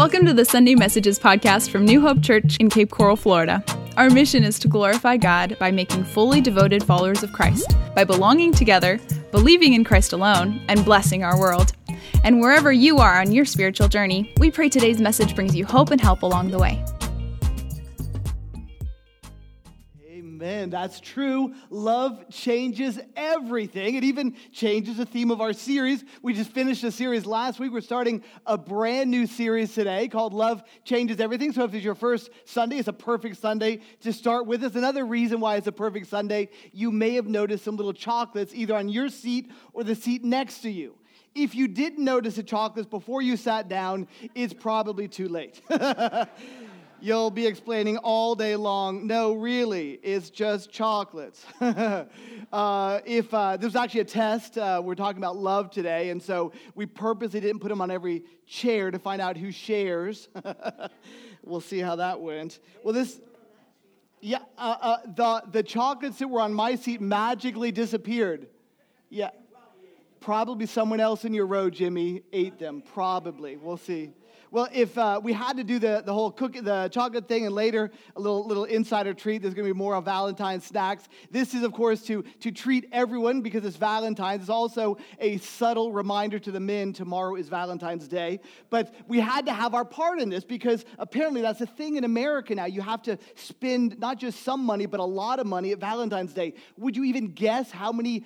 Welcome to the Sunday Messages podcast from New Hope Church in Cape Coral, Florida. Our mission is to glorify God by making fully devoted followers of Christ, by belonging together, believing in Christ alone, and blessing our world. And wherever you are on your spiritual journey, we pray today's message brings you hope and help along the way. Amen. That's true. Love changes everything. It even changes the theme of our series. We just finished a series last week. We're starting a brand new series today called Love Changes Everything. So if it's your first Sunday, it's a perfect Sunday to start with us. Another reason why it's a perfect Sunday, you may have noticed some little chocolates either on your seat or the seat next to you. If you didn't notice the chocolates before you sat down, it's probably too late. you'll be explaining all day long. No, really, it's just chocolates. uh, if uh, there's actually a test, uh, we're talking about love today, and so we purposely didn't put them on every chair to find out who shares. we'll see how that went. Well, this. Yeah, uh, uh, the, the chocolates that were on my seat magically disappeared. Yeah. Probably someone else in your row, Jimmy, ate them. Probably. We'll see. Well, if uh, we had to do the, the whole cookie, the chocolate thing, and later a little, little insider treat, there's going to be more on Valentine's snacks. This is, of course, to, to treat everyone because it's Valentine's. It's also a subtle reminder to the men tomorrow is Valentine's Day. But we had to have our part in this because apparently that's a thing in America now. You have to spend not just some money, but a lot of money at Valentine's Day. Would you even guess how many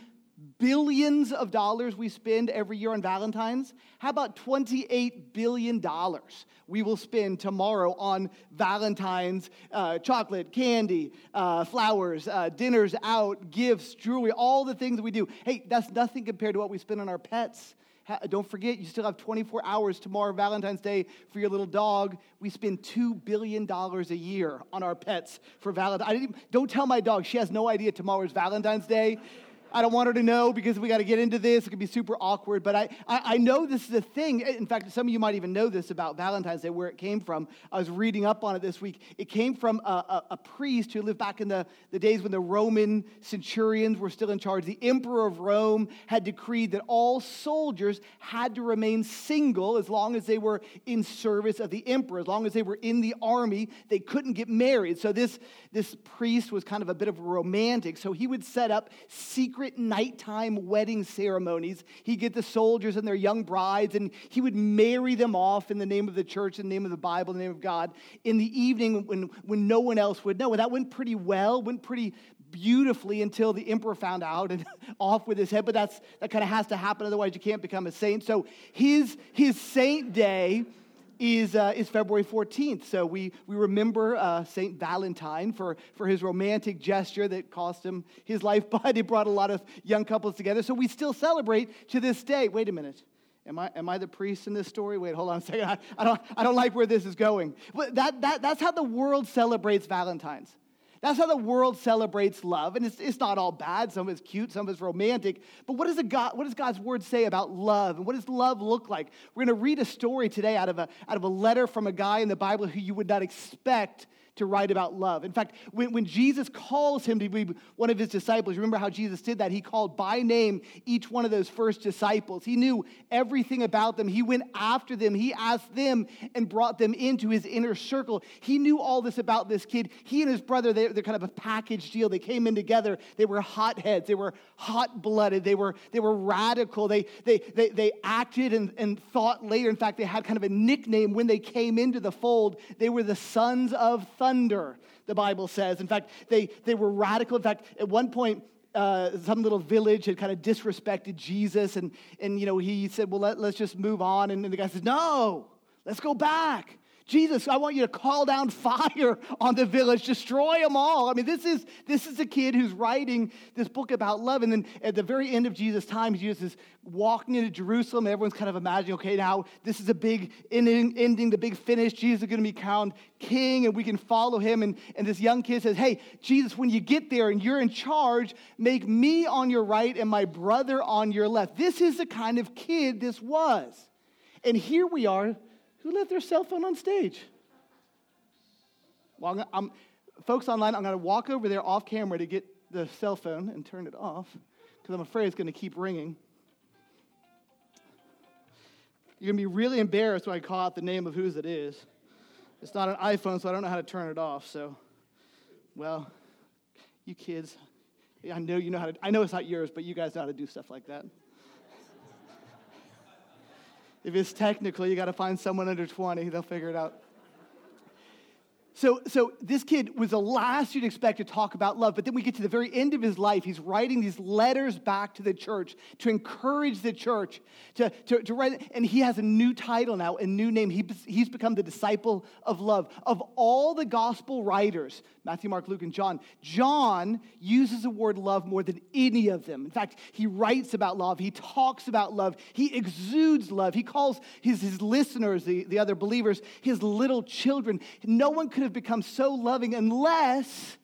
billions of dollars we spend every year on Valentine's? How about $28 billion we will spend tomorrow on Valentine's uh, chocolate, candy, uh, flowers, uh, dinners out, gifts, jewelry, all the things we do? Hey, that's nothing compared to what we spend on our pets. Don't forget, you still have 24 hours tomorrow, Valentine's Day, for your little dog. We spend $2 billion a year on our pets for Valentine's. Don't tell my dog. She has no idea tomorrow is Valentine's Day. I don't want her to know because we got to get into this. It could be super awkward. But I, I, I, know this is a thing. In fact, some of you might even know this about Valentine's Day, where it came from. I was reading up on it this week. It came from a, a, a priest who lived back in the, the days when the Roman centurions were still in charge. The emperor of Rome had decreed that all soldiers had to remain single as long as they were in service of the emperor. As long as they were in the army, they couldn't get married. So this, this priest was kind of a bit of a romantic. So he would set up secret secret nighttime wedding ceremonies. He'd get the soldiers and their young brides, and he would marry them off in the name of the church, in the name of the Bible, in the name of God, in the evening when, when no one else would know. And that went pretty well, went pretty beautifully until the emperor found out and off with his head. But that's, that kind of has to happen, otherwise, you can't become a saint. So his, his saint day is, uh, is February 14th. So we, we remember uh, St. Valentine for, for his romantic gesture that cost him his life, but it brought a lot of young couples together. So we still celebrate to this day. Wait a minute. Am I, am I the priest in this story? Wait, hold on a second. I, I, don't, I don't like where this is going. That, that, that's how the world celebrates Valentine's. That's how the world celebrates love. And it's, it's not all bad. Some of it's cute, some of it's romantic. But what does, God, what does God's word say about love? And what does love look like? We're going to read a story today out of a, out of a letter from a guy in the Bible who you would not expect to write about love. In fact, when, when Jesus calls him to be one of his disciples, remember how Jesus did that? He called by name each one of those first disciples. He knew everything about them. He went after them. He asked them and brought them into his inner circle. He knew all this about this kid. He and his brother, they, are kind of a package deal. They came in together. They were hotheads. They were hot blooded. They were, they were radical. They, they, they, they acted and, and thought later. In fact, they had kind of a nickname when they came into the fold. They were the sons of thunder, the Bible says. In fact, they, they were radical. In fact, at one point, uh, some little village had kind of disrespected Jesus, and, and you know, he said, Well, let, let's just move on. And, and the guy says, No, let's go back. Jesus, I want you to call down fire on the village, destroy them all. I mean, this is, this is a kid who's writing this book about love. And then at the very end of Jesus' time, Jesus is walking into Jerusalem. Everyone's kind of imagining, okay, now this is a big ending, ending the big finish. Jesus is going to be crowned king, and we can follow him. And, and this young kid says, hey, Jesus, when you get there and you're in charge, make me on your right and my brother on your left. This is the kind of kid this was. And here we are who left their cell phone on stage? Well, I'm, folks online, I'm going to walk over there off camera to get the cell phone and turn it off because I'm afraid it's going to keep ringing. You're going to be really embarrassed when I call out the name of whose it is. It's not an iPhone, so I don't know how to turn it off. So, well, you kids, I know you know how to, I know it's not yours, but you guys know how to do stuff like that. If it's technical, you got to find someone under 20, they'll figure it out. So, so this kid was the last you'd expect to talk about love, but then we get to the very end of his life. He's writing these letters back to the church to encourage the church to, to, to write, and he has a new title now, a new name. He, he's become the disciple of love. Of all the gospel writers, Matthew, Mark, Luke, and John, John uses the word love more than any of them. In fact, he writes about love, he talks about love, he exudes love. He calls his, his listeners, the, the other believers, his little children. No one could have become so loving unless,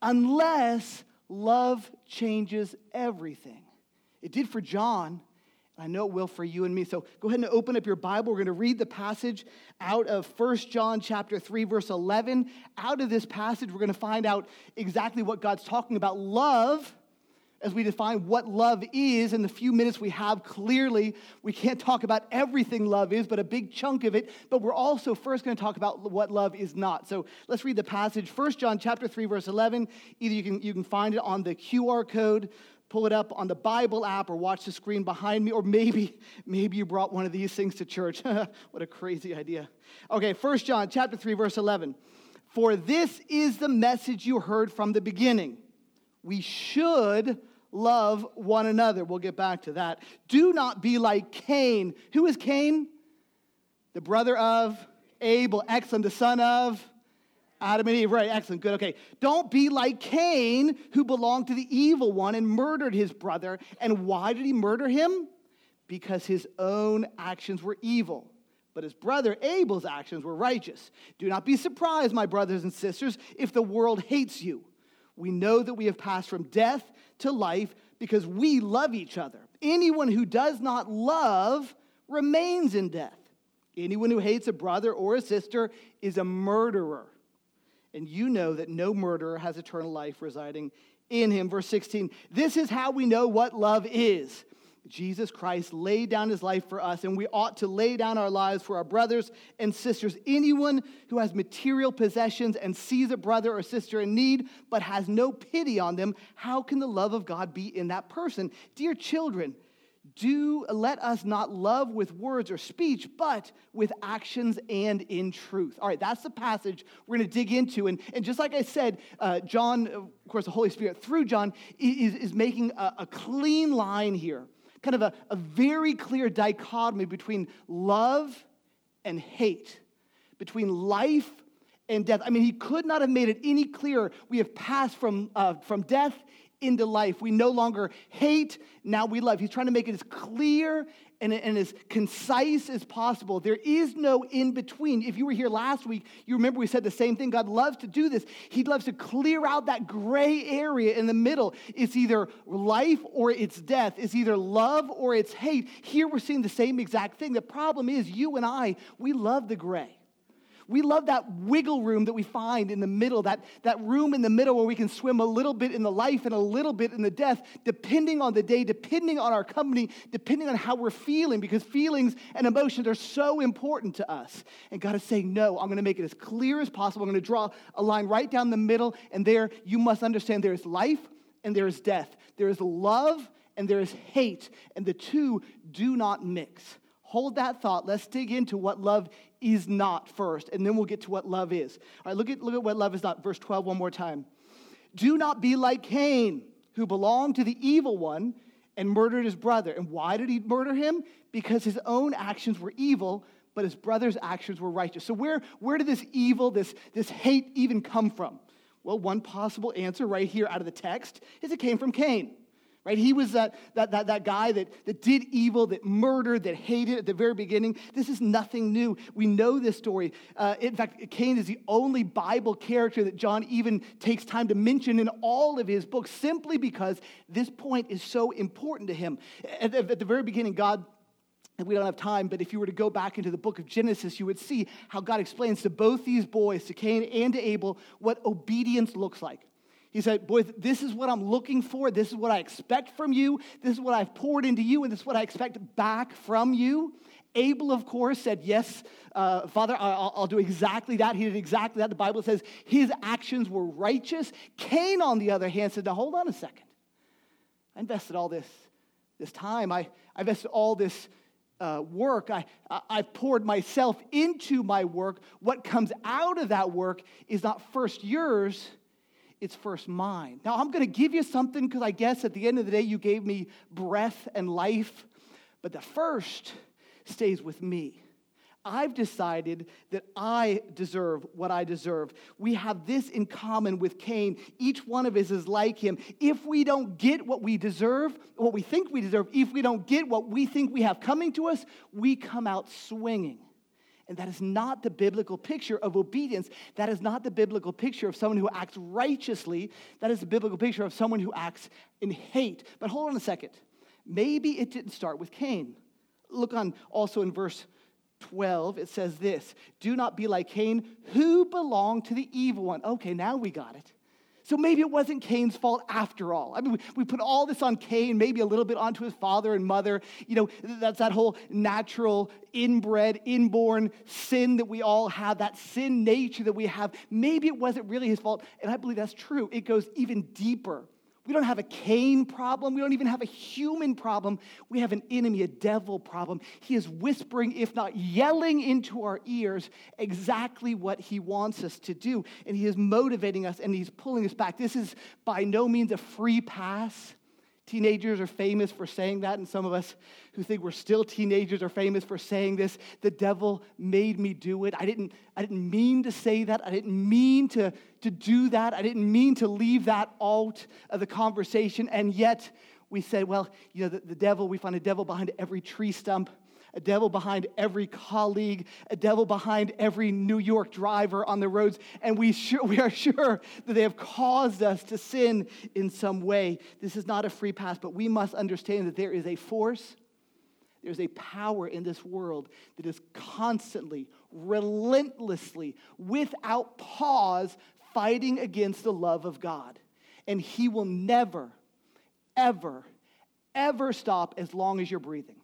unless love changes everything. It did for John. and I know it will for you and me. So go ahead and open up your Bible. We're going to read the passage out of 1 John chapter 3 verse 11. Out of this passage we're going to find out exactly what God's talking about. Love as we define what love is in the few minutes we have clearly we can't talk about everything love is but a big chunk of it but we're also first going to talk about what love is not. So let's read the passage. 1 john chapter 3 verse 11 either you can, you can find it on the qr code pull it up on the bible app or watch the screen behind me or maybe maybe you brought one of these things to church. What a crazy idea. Okay 1 john chapter 3 verse 11 for this is the message you heard from the beginning. We should love one another. We'll get back to that. Do not be like Cain. Who is Cain? The brother of Abel. Excellent. The son of Adam and Eve. Right. Excellent. Good. Okay. Don't be like Cain, who belonged to the evil one and murdered his brother. And why did he murder him? Because his own actions were evil. But his brother Abel's actions were righteous. Do not be surprised, my brothers and sisters, if the world hates you. We know that we have passed from death to life because we love each other. Anyone who does not love remains in death. Anyone who hates a brother or a sister is a murderer. And you know that no murderer has eternal life residing in him. Verse 16 This is how we know what love is. Jesus Christ laid down his life for us, and we ought to lay down our lives for our brothers and sisters. Anyone who has material possessions and sees a brother or sister in need but has no pity on them, how can the love of God be in that person? Dear children, do let us not love with words or speech, but with actions and in truth. All right, that's the passage we're going to dig into. And, and just like I said, uh, John, of course, the Holy Spirit through John is, is making a, a clean line here kind of a, a very clear dichotomy between love and hate, between life and death. I mean, he could not have made it any clearer. We have passed from, uh, from death into life. We no longer hate, now we love. He's trying to make it as clear and, and as concise as possible. There is no in between. If you were here last week, you remember we said the same thing. God loves to do this. He loves to clear out that gray area in the middle. It's either life or it's death, it's either love or it's hate. Here we're seeing the same exact thing. The problem is, you and I, we love the gray. We love that wiggle room that we find in the middle, that, that room in the middle where we can swim a little bit in the life and a little bit in the death, depending on the day, depending on our company, depending on how we're feeling, because feelings and emotions are so important to us. And God is saying, No, I'm going to make it as clear as possible. I'm going to draw a line right down the middle, and there you must understand there is life and there is death, there is love and there is hate, and the two do not mix. Hold that thought. Let's dig into what love is not first, and then we'll get to what love is. All right, look at, look at what love is not. Verse 12, one more time. Do not be like Cain, who belonged to the evil one and murdered his brother. And why did he murder him? Because his own actions were evil, but his brother's actions were righteous. So, where, where did this evil, this, this hate even come from? Well, one possible answer right here out of the text is it came from Cain right? He was that, that, that, that guy that, that did evil, that murdered, that hated at the very beginning. This is nothing new. We know this story. Uh, in fact, Cain is the only Bible character that John even takes time to mention in all of his books simply because this point is so important to him. At, at the very beginning, God we don't have time, but if you were to go back into the book of Genesis, you would see how God explains to both these boys, to Cain and to Abel, what obedience looks like. He said, Boy, this is what I'm looking for. This is what I expect from you. This is what I've poured into you, and this is what I expect back from you. Abel, of course, said, Yes, uh, Father, I'll, I'll, do exactly that. He did exactly that. The Bible says his actions were righteous. Cain, on the other hand, said, Now hold on a second. I invested all this, this time, I, I invested all this uh, work. I, I, I've poured myself into my work. What comes out of that work is not first yours, it's first mine. Now, I'm going to give you something because I guess at the end of the day, you gave me breath and life, but the first stays with me. I've decided that I deserve what I deserve. We have this in common with Cain. Each one of us is like him. If we don't get what we deserve, what we think we deserve, if we don't get what we think we have coming to us, we come out swinging. And that is not the biblical picture of obedience. That is not the biblical picture of someone who acts righteously. That is the biblical picture of someone who acts in hate. But hold on a second. Maybe it didn't start with Cain. Look on also in verse 12, it says this Do not be like Cain, who belonged to the evil one. Okay, now we got it. So maybe it wasn't Cain's fault after all. I mean, we, we, put all this on Cain, maybe a little bit onto his father and mother. You know, that's that whole natural, inbred, inborn sin that we all have, that sin nature that we have. Maybe it wasn't really his fault. And I believe that's true. It goes even deeper. We don't have a Cain problem. We don't even have a human problem. We have an enemy, a devil problem. He is whispering, if not yelling into our ears, exactly what he wants us to do. And he is motivating us and he's pulling us back. This is by no means a free pass. Teenagers are famous for saying that, and some of us who think we're still teenagers are famous for saying this. The devil made me do it. I didn't, I didn't mean to say that. I didn't mean to, to do that. I didn't mean to leave that out of the conversation. And yet we said, well, you know, the, the devil, we find a devil behind every tree stump a devil behind every colleague, a devil behind every New York driver on the roads, and we, sure, we are sure that they have caused us to sin in some way. This is not a free pass, but we must understand that there is a force, there's a power in this world that is constantly, relentlessly, without pause, fighting against the love of God. And He will never, ever, ever stop as long as you're breathing.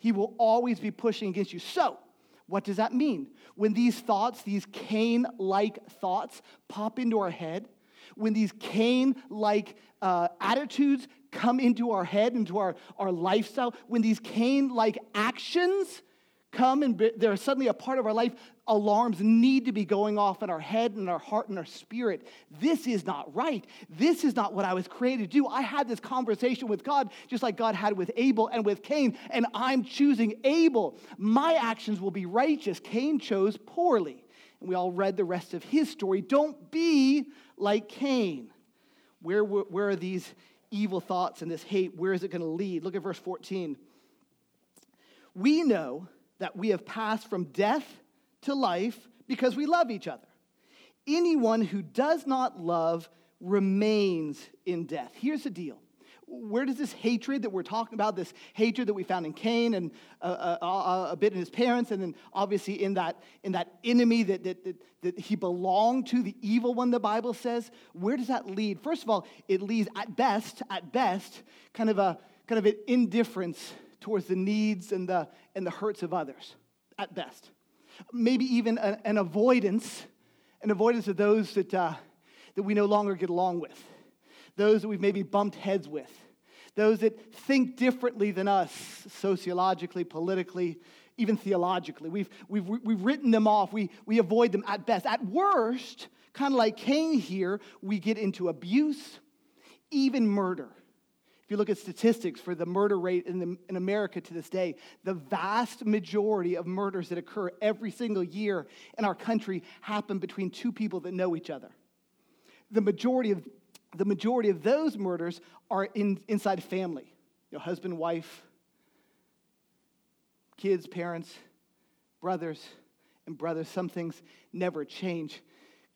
He will always be pushing against you. So, what does that mean? When these thoughts, these Cain like thoughts, pop into our head, when these Cain like uh, attitudes come into our head, into our, our lifestyle, when these Cain like actions come and they're suddenly a part of our life, alarms need to be going off in our head and our heart and our spirit. This is not right. This is not what I was created to do. I had this conversation with God just like God had with Abel and with Cain, and I'm choosing Abel. My actions will be righteous. Cain chose poorly. And we all read the rest of his story. Don't be like Cain. Where, where are these evil thoughts and this hate? Where is it going to lead? Look at verse 14. We know that we have passed from death to life because we love each other. Anyone who does not love remains in death. Here's the deal. Where does this hatred that we're talking about, this hatred that we found in Cain and uh, uh, uh, a bit in his parents, and then obviously in that, in that enemy that, that, that, that he belonged to, the evil one, the Bible says, where does that lead? First of all, it leads at best, at best, kind of a kind of an indifference towards the needs and the, and the hurts of others, at best. Maybe even a, an avoidance, an avoidance of those that, uh, that we no longer get along with, those that we've maybe bumped heads with, those that think differently than us sociologically, politically, even theologically. We've, we've, we've written them off, we, we avoid them at best. At worst, kind of like Cain here, we get into abuse, even murder. If you look at statistics for the murder rate in, the, in America to this day, the vast majority of murders that occur every single year in our country happen between two people that know each other. The majority of, the majority of those murders are in, inside family you know, husband, wife, kids, parents, brothers, and brothers. Some things never change.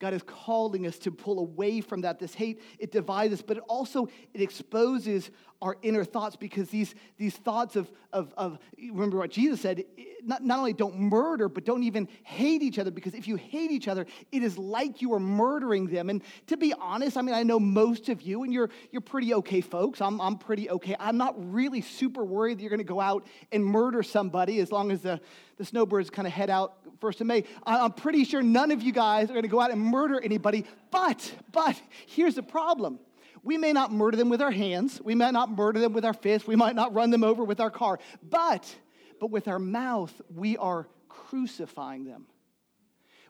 God is calling us to pull away from that. This hate, it divides us, but it also it exposes our inner thoughts because these, these thoughts of, of, of remember what Jesus said, not, not only don't murder, but don't even hate each other because if you hate each other, it is like you are murdering them. And to be honest, I mean, I know most of you, and you're, you're pretty okay folks. I'm, I'm pretty okay. I'm not really super worried that you're going to go out and murder somebody as long as the, the snowbirds kind of head out first of May. I'm pretty sure none of you guys are going to go out and murder anybody. But, but, here's the problem. We may not murder them with our hands. We may not murder them with our fists. We might not run them over with our car. But, but with our mouth, we are crucifying them.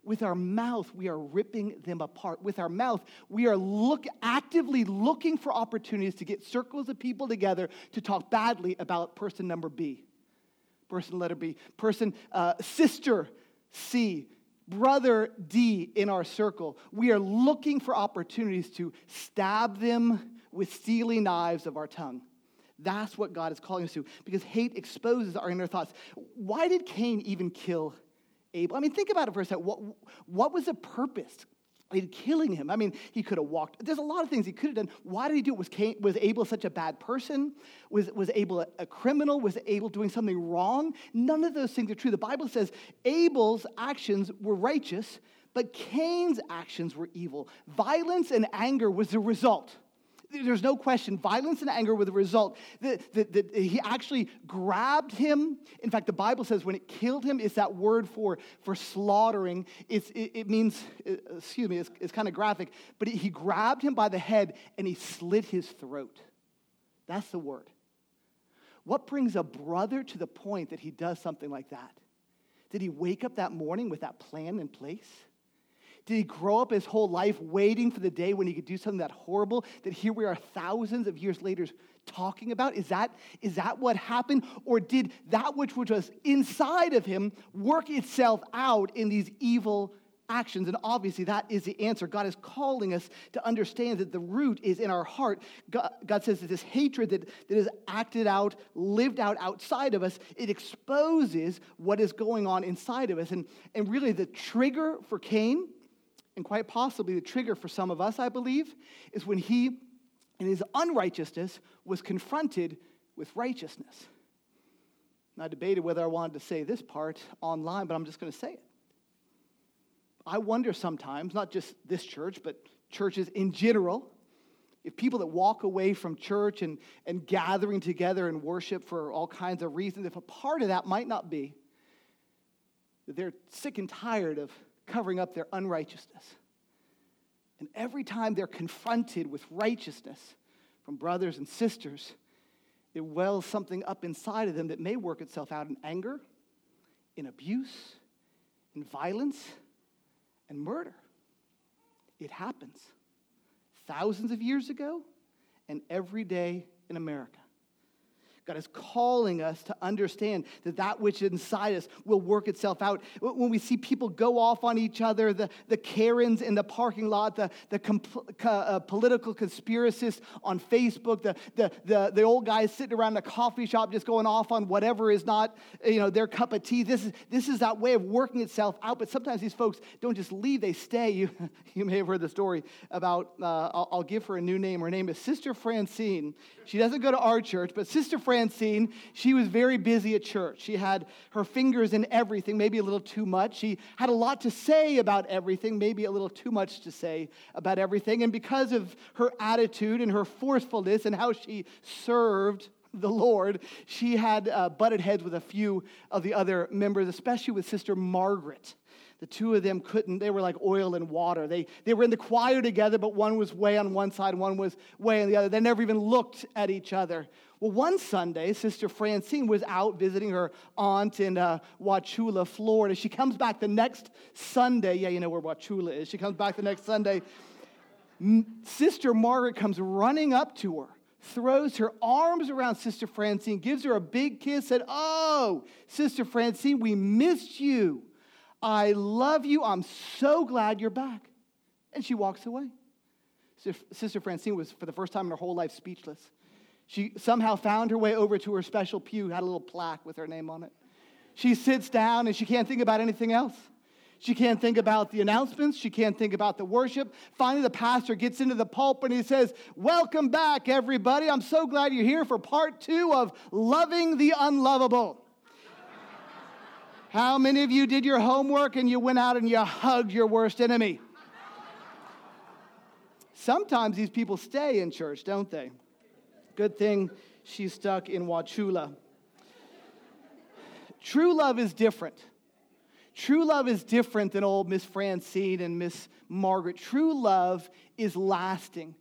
With our mouth, we are ripping them apart. With our mouth, we are look, actively looking for opportunities to get circles of people together to talk badly about person number B, person letter B, person uh, sister C, brother D in our circle. We are looking for opportunities to stab them with steely knives of our tongue. That's what God is calling us to because hate exposes our inner thoughts. Why did Cain even kill Abel? I mean, think about it for a second. What, what was the purpose? In killing him. I mean, he could have walked. There's a lot of things he could have done. Why did he do it? Was, Cain, was Abel such a bad person? Was, was Abel a, a criminal? Was Abel doing something wrong? None of those things are true. The Bible says Abel's actions were righteous, but Cain's actions were evil. Violence and anger was the result there's no question, violence and anger were the result. That, he actually grabbed him. In fact, the Bible says when it killed him, it's that word for, for slaughtering. It's, it, it means, uh, excuse me, it's, it's kind of graphic, but he grabbed him by the head and he slit his throat. That's the word. What brings a brother to the point that he does something like that? Did he wake up that morning with that plan in place? Did he grow up his whole life waiting for the day when he could do something that horrible that here we are thousands of years later talking about? Is that, is that what happened? Or did that which, which was inside of him work itself out in these evil actions? And obviously, that is the answer. God is calling us to understand that the root is in our heart. God, God says that this hatred that, that is acted out, lived out outside of us, it exposes what is going on inside of us. And, and really, the trigger for Cain and quite possibly the trigger for some of us, I believe, is when he, in his unrighteousness, was confronted with righteousness. And I debated whether I wanted to say this part online, but I'm just going to say it. I wonder sometimes, not just this church, but churches in general, if people that walk away from church and, and gathering together and worship for all kinds of reasons, if a part of that might not be that they're sick and tired of covering up their unrighteousness. And every time they're confronted with righteousness from brothers and sisters, it wells something up inside of them that may work itself out in anger, in abuse, in violence, and murder. It happens thousands of years ago and every day in America. God is calling us to understand that that which is inside us will work itself out. When we see people go off on each other, the, the Karens in the parking lot, the, the comp- uh, political conspiracists on Facebook, the, the, the, the old guys sitting around the coffee shop just going off on whatever is not you know, their cup of tea. This is, this is that way of working itself out. But sometimes these folks don't just leave, they stay. You, you may have heard the story about, uh, I'll, I'll give her a new name. Her name is Sister Francine. She doesn't go to our church, but Sister Francine Francine, she was very busy at church. She had her fingers in everything, maybe a little too much. She had a lot to say about everything, maybe a little too much to say about everything. And because of her attitude and her forcefulness and how she served the Lord, she had uh, butted heads with a few of the other members, especially with Sister Margaret. The two of them couldn't, they were like oil and water. They, they were in the choir together, but one was way on one side, one was way on the other. They never even looked at each other. Well, one Sunday, Sister Francine was out visiting her aunt in uh, Wauchula, Florida. She comes back the next Sunday. Yeah, you know where Wauchula is. She comes back the next Sunday. Sister Margaret comes running up to her, throws her arms around Sister Francine, gives her a big kiss, said, Oh, Sister Francine, we missed you. I love you. I'm so glad you're back. And she walks away. Sister Francine was, for the first time in her whole life, speechless. She somehow found her way over to her special pew, had a little plaque with her name on it. She sits down and she can't think about anything else. She can't think about the announcements. She can't think about the worship. Finally, the pastor gets into the pulpit and he says, Welcome back, everybody. I'm so glad you're here for part two of Loving the Unlovable. How many of you did your homework and you went out and you hugged your worst enemy? Sometimes these people stay in church, don't they? Good thing she's stuck in Wauchula. True love is different. True love is different than old Miss Francine and Miss Margaret. True love is lasting.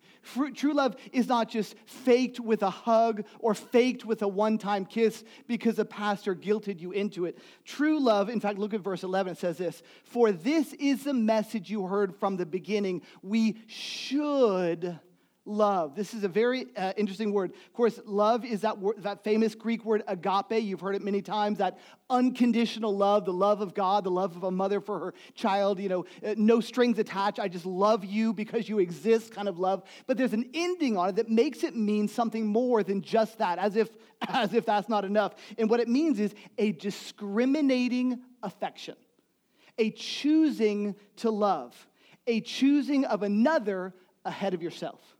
True love is not just faked with a hug or faked with a one time kiss because the pastor guilted you into it. True love, in fact, look at verse 11. It says this For this is the message you heard from the beginning. We should love. This is a very uh, interesting word. Of course, love is that, that famous Greek word agape. You've heard it many times. That unconditional love, the love of God, the love of a mother for her child, you know, uh, no strings attached. I just love you because you exist kind of love. But there's an ending on it that makes it mean something more than just that, as if, as if that's not enough. And what it means is a discriminating affection, a choosing to love, a choosing of another ahead of yourself.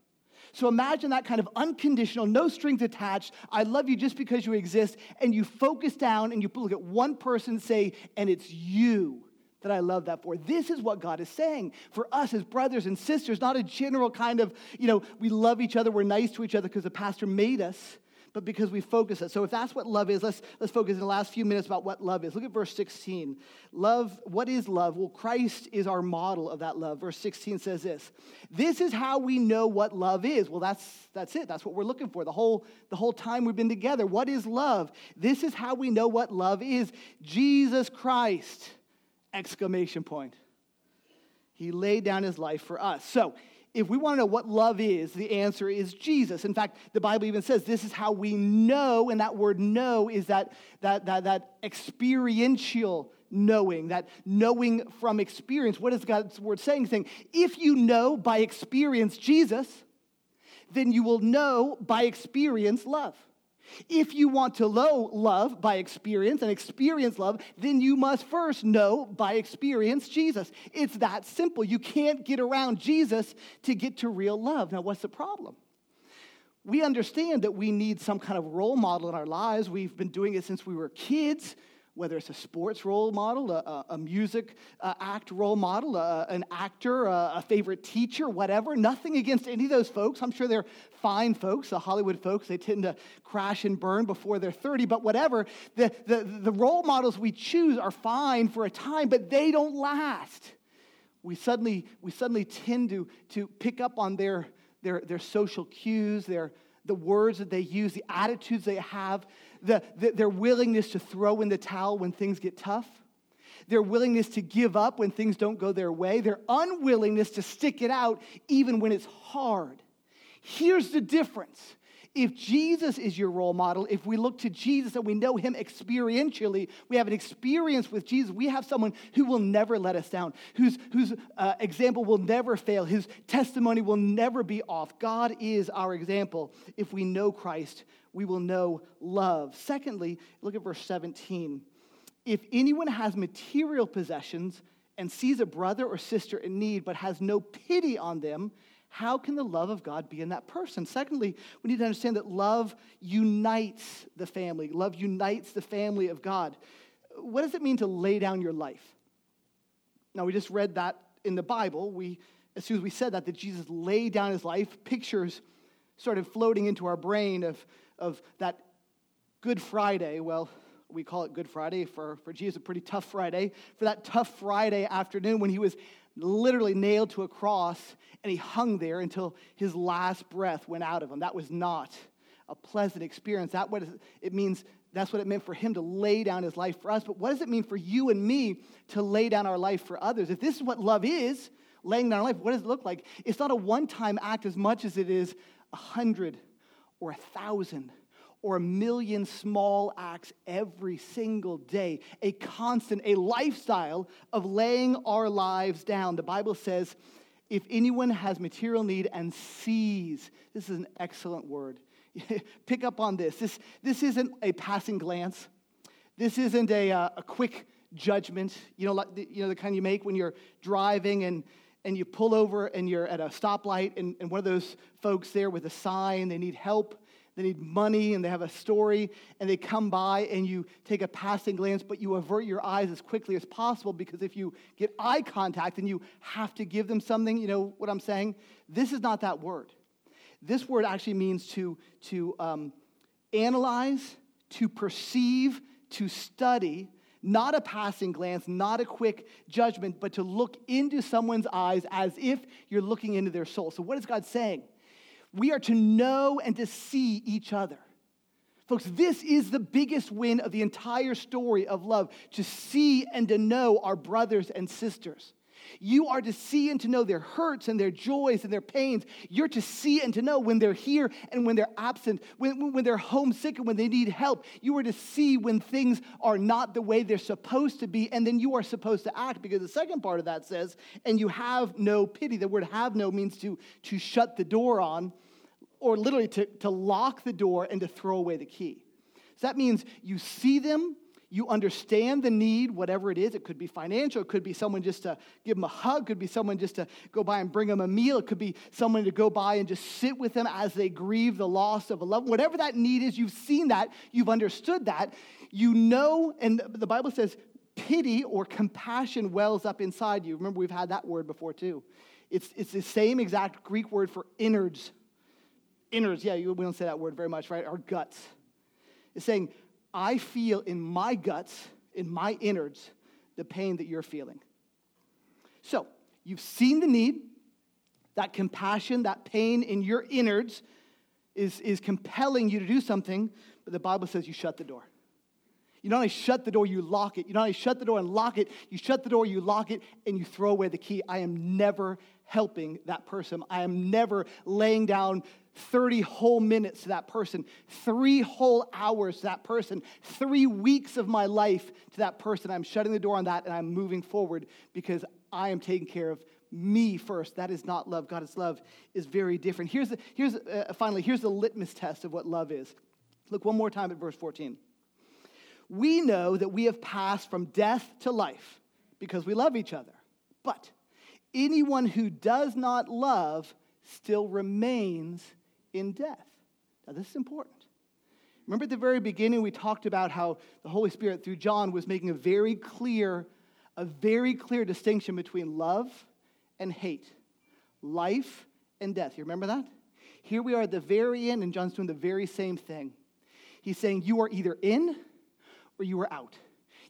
So imagine that kind of unconditional, no strings attached, I love you just because you exist, and you focus down and you look at one person say, and it's you that I love that for. This is what God is saying for us as brothers and sisters, not a general kind of, you know, we love each other, we're nice to each other because the pastor made us but because we focus it. So if that's what love is, let's, let's focus in the last few minutes about what love is. Look at verse 16. Love, what is love? Well, Christ is our model of that love. Verse 16 says this. This is how we know what love is. Well, that's that's it. That's what we're looking for. The whole, the whole time we've been together. What is love? This is how we know what love is. Jesus Christ! Exclamation point. He laid down his life for us. So if we want to know what love is, the answer is Jesus. In fact, the Bible even says this is how we know, and that word know is that, that, that, that experiential knowing, that knowing from experience. What is God's word saying? Saying, if you know by experience Jesus, then you will know by experience love. If you want to know love by experience and experience love, then you must first know by experience Jesus. It's that simple. You can't get around Jesus to get to real love. Now, what's the problem? We understand that we need some kind of role model in our lives. We've been doing it since we were kids whether it's a sports role model, a, a music uh, act role model, uh, an actor, uh, a favorite teacher, whatever. Nothing against any of those folks. I'm sure they're fine folks, the Hollywood folks. They tend to crash and burn before they're 30, but whatever. The, the, the role models we choose are fine for a time, but they don't last. We suddenly, we suddenly tend to, to pick up on their, their, their social cues, their, the words that they use, the attitudes they have the, the, their willingness to throw in the towel when things get tough, their willingness to give up when things don't go their way, their unwillingness to stick it out even when it's hard. Here's the difference. If Jesus is your role model, if we look to Jesus and we know him experientially, we have an experience with Jesus, we have someone who will never let us down, whose, whose uh, example will never fail, his testimony will never be off. God is our example. If we know Christ, we will know love. Secondly, look at verse 17. If anyone has material possessions and sees a brother or sister in need but has no pity on them, how can the love of God be in that person? Secondly, we need to understand that love unites the family. Love unites the family of God. What does it mean to lay down your life? Now, we just read that in the Bible. We, as soon as we said that, that Jesus laid down his life, pictures started floating into our brain of of that Good Friday. Well, we call it Good Friday. For, for Jesus, a pretty tough Friday. For that tough Friday afternoon when he was literally nailed to a cross and he hung there until his last breath went out of him. That was not a pleasant experience. That what it means. That's what it meant for him to lay down his life for us. But what does it mean for you and me to lay down our life for others? If this is what love is, laying down our life, what does it look like? It's not a one-time act as much as it is a hundred or a thousand or a million small acts every single day, a constant, a lifestyle of laying our lives down. The Bible says, if anyone has material need and sees, this is an excellent word. Pick up on this. This, this isn't a passing glance. This isn't a, uh, a quick judgment. You know, like the, you know, the kind you make when you're driving and, and you pull over and you're at a stoplight and, and one of those folks there with a sign, they need help they need money and they have a story and they come by and you take a passing glance, but you avert your eyes as quickly as possible because if you get eye contact and you have to give them something, you know what I'm saying? This is not that word. This word actually means to, to um, analyze, to perceive, to study, not a passing glance, not a quick judgment, but to look into someone's eyes as if you're looking into their soul. So, what is God saying? We are to know and to see each other. Folks, this is the biggest win of the entire story of love to see and to know our brothers and sisters. You are to see and to know their hurts and their joys and their pains. You're to see and to know when they're here and when they're absent, when, when they're homesick and when they need help. You are to see when things are not the way they're supposed to be, and then you are supposed to act because the second part of that says, and you have no pity. The word have no means to, to shut the door on or literally to, to lock the door and to throw away the key. So that means you see them, you understand the need, whatever it is. It could be financial, it could be someone just to give them a hug, it could be someone just to go by and bring them a meal, it could be someone to go by and just sit with them as they grieve the loss of a loved one. Whatever that need is, you've seen that, you've understood that. You know, and the Bible says pity or compassion wells up inside you. Remember, we've had that word before too. It's, it's the same exact Greek word for innards innards, yeah, we don't say that word very much, right? Our guts. It's saying, I feel in my guts, in my innards, the pain that you're feeling. So, you've seen the need, that compassion, that pain in your innards is, is compelling you to do something, but the Bible says you shut the door. You not only shut the door, you lock it. You not only shut the door and lock it, you shut the door, you lock it, and you throw away the key. I am never helping that person. I am never laying down 30 whole minutes to that person, three whole hours to that person, three weeks of my life to that person. I'm shutting the door on that and I'm moving forward because I am taking care of me first. That is not love. God's love is very different. Here's, the, here's uh, finally, here's the litmus test of what love is. Look one more time at verse 14. We know that we have passed from death to life because we love each other. But anyone who does not love still remains in death. Now, this is important. Remember at the very beginning, we talked about how the Holy Spirit, through John, was making a very clear, a very clear distinction between love and hate, life and death. You remember that? Here we are at the very end, and John's doing the very same thing. He's saying, You are either in or you are out.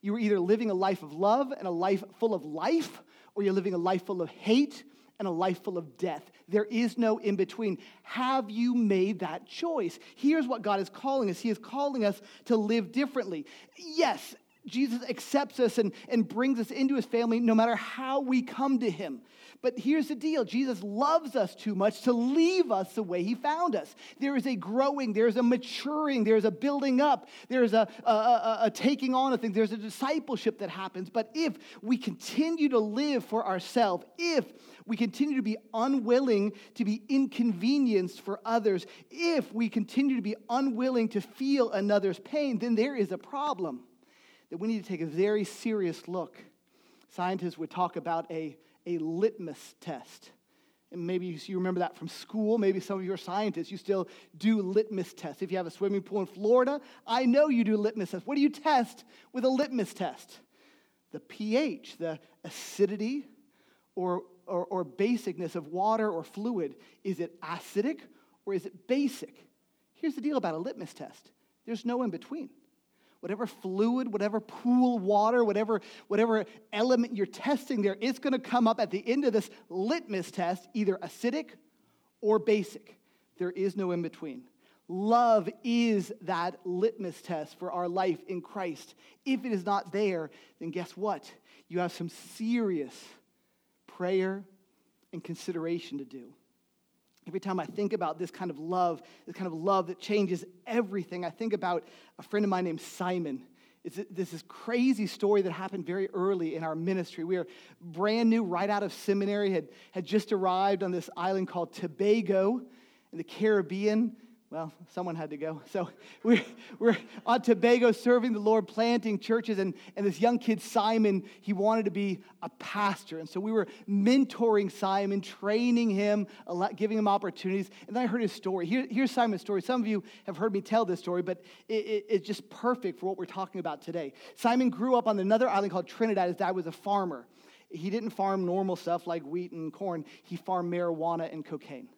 You are either living a life of love and a life full of life, or you're living a life full of hate and a life full of death. There is no in between. Have you made that choice? Here's what God is calling us He is calling us to live differently. Yes, Jesus accepts us and, and brings us into his family no matter how we come to him. But here's the deal Jesus loves us too much to leave us the way he found us. There is a growing, there's a maturing, there's a building up, there's a, a, a, a taking on of things, there's a discipleship that happens. But if we continue to live for ourselves, if we continue to be unwilling to be inconvenienced for others, if we continue to be unwilling to feel another's pain, then there is a problem that we need to take a very serious look. Scientists would talk about a, a litmus test. And maybe you remember that from school. Maybe some of you are scientists. You still do litmus tests. If you have a swimming pool in Florida, I know you do litmus tests. What do you test with a litmus test? The pH, the acidity or, or, or basicness of water or fluid. Is it acidic or is it basic? Here's the deal about a litmus test there's no in between whatever fluid, whatever pool water, whatever, whatever element you're testing there, it's going to come up at the end of this litmus test either acidic or basic. There is no in between. Love is that litmus test for our life in Christ. If it is not there, then guess what? You have some serious prayer and consideration to do. Every time I think about this kind of love, this kind of love that changes everything, I think about a friend of mine named Simon. It's this is crazy story that happened very early in our ministry. We were brand new, right out of seminary, had, had just arrived on this island called Tobago in the Caribbean well, someone had to go. So we're, we're on Tobago serving the Lord, planting churches. And, and this young kid, Simon, he wanted to be a pastor. And so we were mentoring Simon, training him, giving him opportunities. And then I heard his story. Here, here's Simon's story. Some of you have heard me tell this story, but it, it, it's just perfect for what we're talking about today. Simon grew up on another island called Trinidad. His dad was a farmer. He didn't farm normal stuff like wheat and corn, he farmed marijuana and cocaine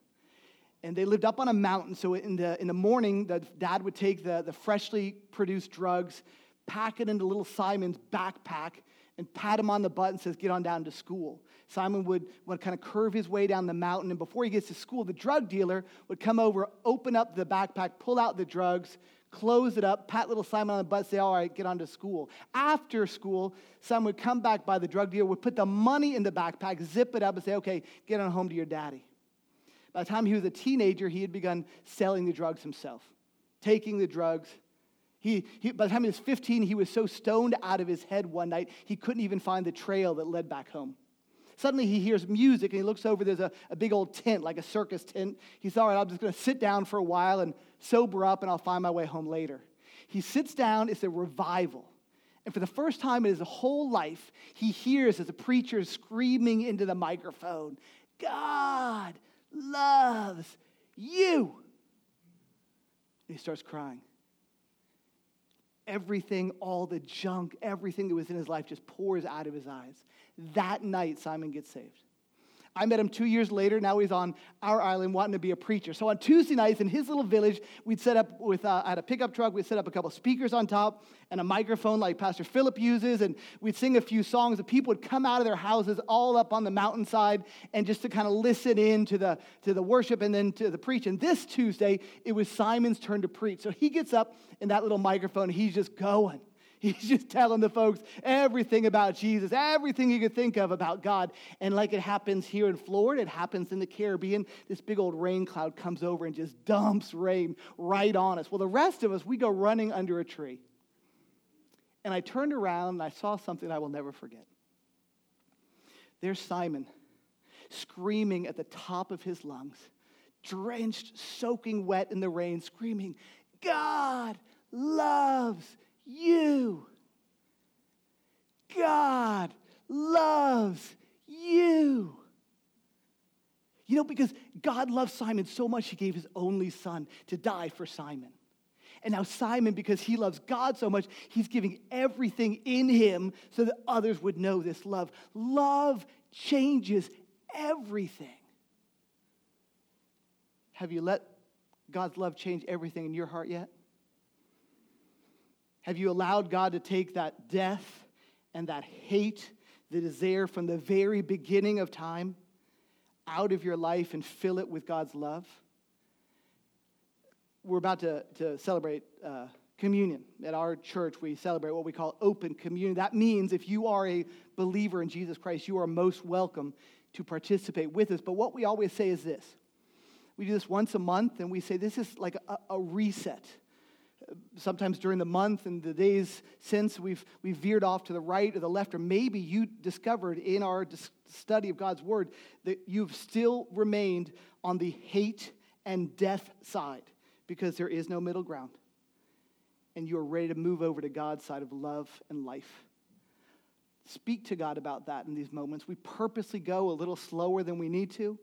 and they lived up on a mountain. So in the, in the morning, the dad would take the, the freshly produced drugs, pack it into little Simon's backpack, and pat him on the butt and says, Get on down to school. Simon would, would kind of curve his way down the mountain, and before he gets to school, the drug dealer would come over, open up the backpack, pull out the drugs, close it up, pat little Simon on the butt, say, All right, get on to school. After school, Simon would come back by the drug dealer, would put the money in the backpack, zip it up, and say, Okay, get on home to your daddy. By the time he was a teenager, he had begun selling the drugs himself, taking the drugs. He, he, by the time he was 15, he was so stoned out of his head one night, he couldn't even find the trail that led back home. Suddenly he hears music and he looks over. There's a, a big old tent, like a circus tent. He's all right, I'm just going to sit down for a while and sober up and I'll find my way home later. He sits down, it's a revival. And for the first time in his whole life, he hears as a preacher screaming into the microphone God, loves you. And he starts crying. Everything, all the junk, everything that was in his life just pours out of his eyes. That night, Simon gets saved. I met him two years later. Now he's on our island wanting to be a preacher. So on Tuesday nights in his little village, we'd set up with, uh, I had a pickup truck. We'd set up a couple speakers on top and a microphone like Pastor Philip uses. And we'd sing a few songs. And people would come out of their houses all up on the mountainside and just to kind of listen in to the, to the worship and then to the preach. And this Tuesday, it was Simon's turn to preach. So he gets up in that little microphone. He's just going. He's just telling the folks everything about Jesus, everything you could think of about God. And like it happens here in Florida, it happens in the Caribbean, this big old rain cloud comes over and just dumps rain right on us. Well, the rest of us, we go running under a tree. And I turned around and I saw something I will never forget. There's Simon screaming at the top of his lungs, drenched, soaking wet in the rain, screaming, God loves you. God loves you. You know, because God loved Simon so much, he gave his only son to die for Simon. And now, Simon, because he loves God so much, he's giving everything in him so that others would know this love. Love changes everything. Have you let God's love change everything in your heart yet? Have you allowed God to take that death and that hate that is there from the very beginning of time out of your life and fill it with God's love? We're about to, to celebrate uh, communion. At our church, we celebrate what we call open communion. That means if you are a believer in Jesus Christ, you are most welcome to participate with us. But what we always say is this we do this once a month, and we say this is like a, a reset sometimes during the month and the days since we've, we've veered off to the right or the left, or maybe you discovered in our dis- study of God's word that you've still remained on the hate and death side because there is no middle ground. And you are ready to move over to God's side of love and life. Speak to God about that in these moments. We purposely go a little slower than we need to.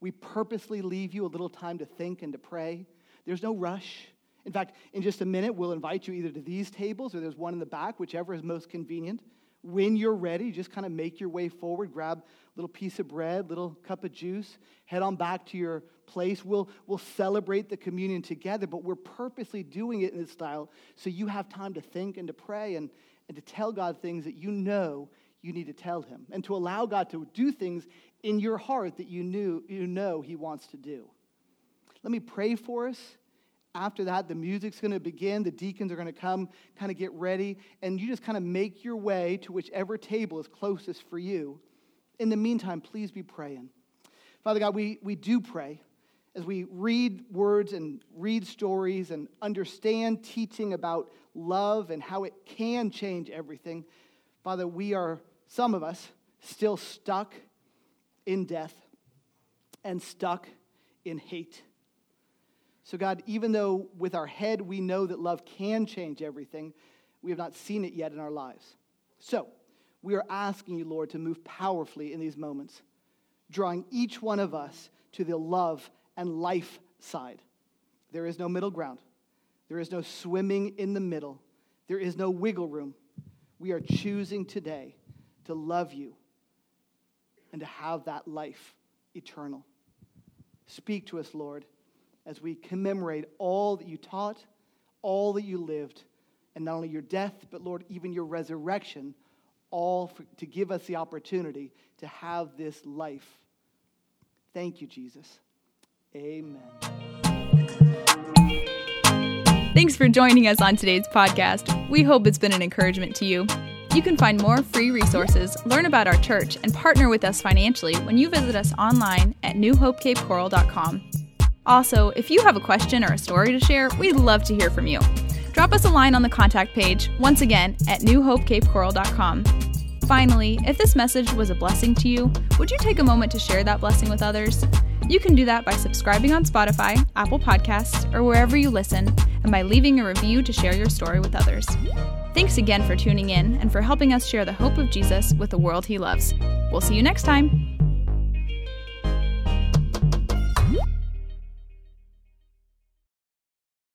We purposely leave you a little time to think and to pray. There's no rush. In fact, in just a minute, we'll invite you either to these tables or there's one in the back, whichever is most convenient. When you're ready, just kind of make your way forward, grab a little piece of bread, little cup of juice, head on back to your place. We'll, we'll celebrate the communion together, but we're purposely doing it in this style so you have time to think and to pray and, and to tell God things that you know you need to tell Him, and to allow God to do things in your heart that you, knew, you know He wants to do. Let me pray for us after that, the music's going to begin. The deacons are going to come, kind of get ready, and you just kind of make your way to whichever table is closest for you. In the meantime, please be praying. Father God, we, we do pray as we read words and read stories and understand teaching about love and how it can change everything. Father, we are, some of us, still stuck in death and stuck in hate. So, God, even though with our head we know that love can change everything, we have not seen it yet in our lives. So, we are asking you, Lord, to move powerfully in these moments, drawing each one of us to the love and life side. There is no middle ground, there is no swimming in the middle, there is no wiggle room. We are choosing today to love you and to have that life eternal. Speak to us, Lord, as we commemorate all that you taught, all that you lived, and not only your death, but Lord, even your resurrection, all for, to give us the opportunity to have this life. Thank you, Jesus. Amen. Thanks for joining us on today's podcast. We hope it's been an encouragement to you. You can find more free resources, learn about our church, and partner with us financially when you visit us online at newhopecapecoral.com. Also, if you have a question or a story to share, we'd love to hear from you. Drop us a line on the contact page, once again, at newhopecapecoral.com. Finally, if this message was a blessing to you, would you take a moment to share that blessing with others? You can do that by subscribing on Spotify, Apple Podcasts, or wherever you listen, and by leaving a review to share your story with others. Thanks again for tuning in and for helping us share the hope of Jesus with the world he loves. We'll see you next time.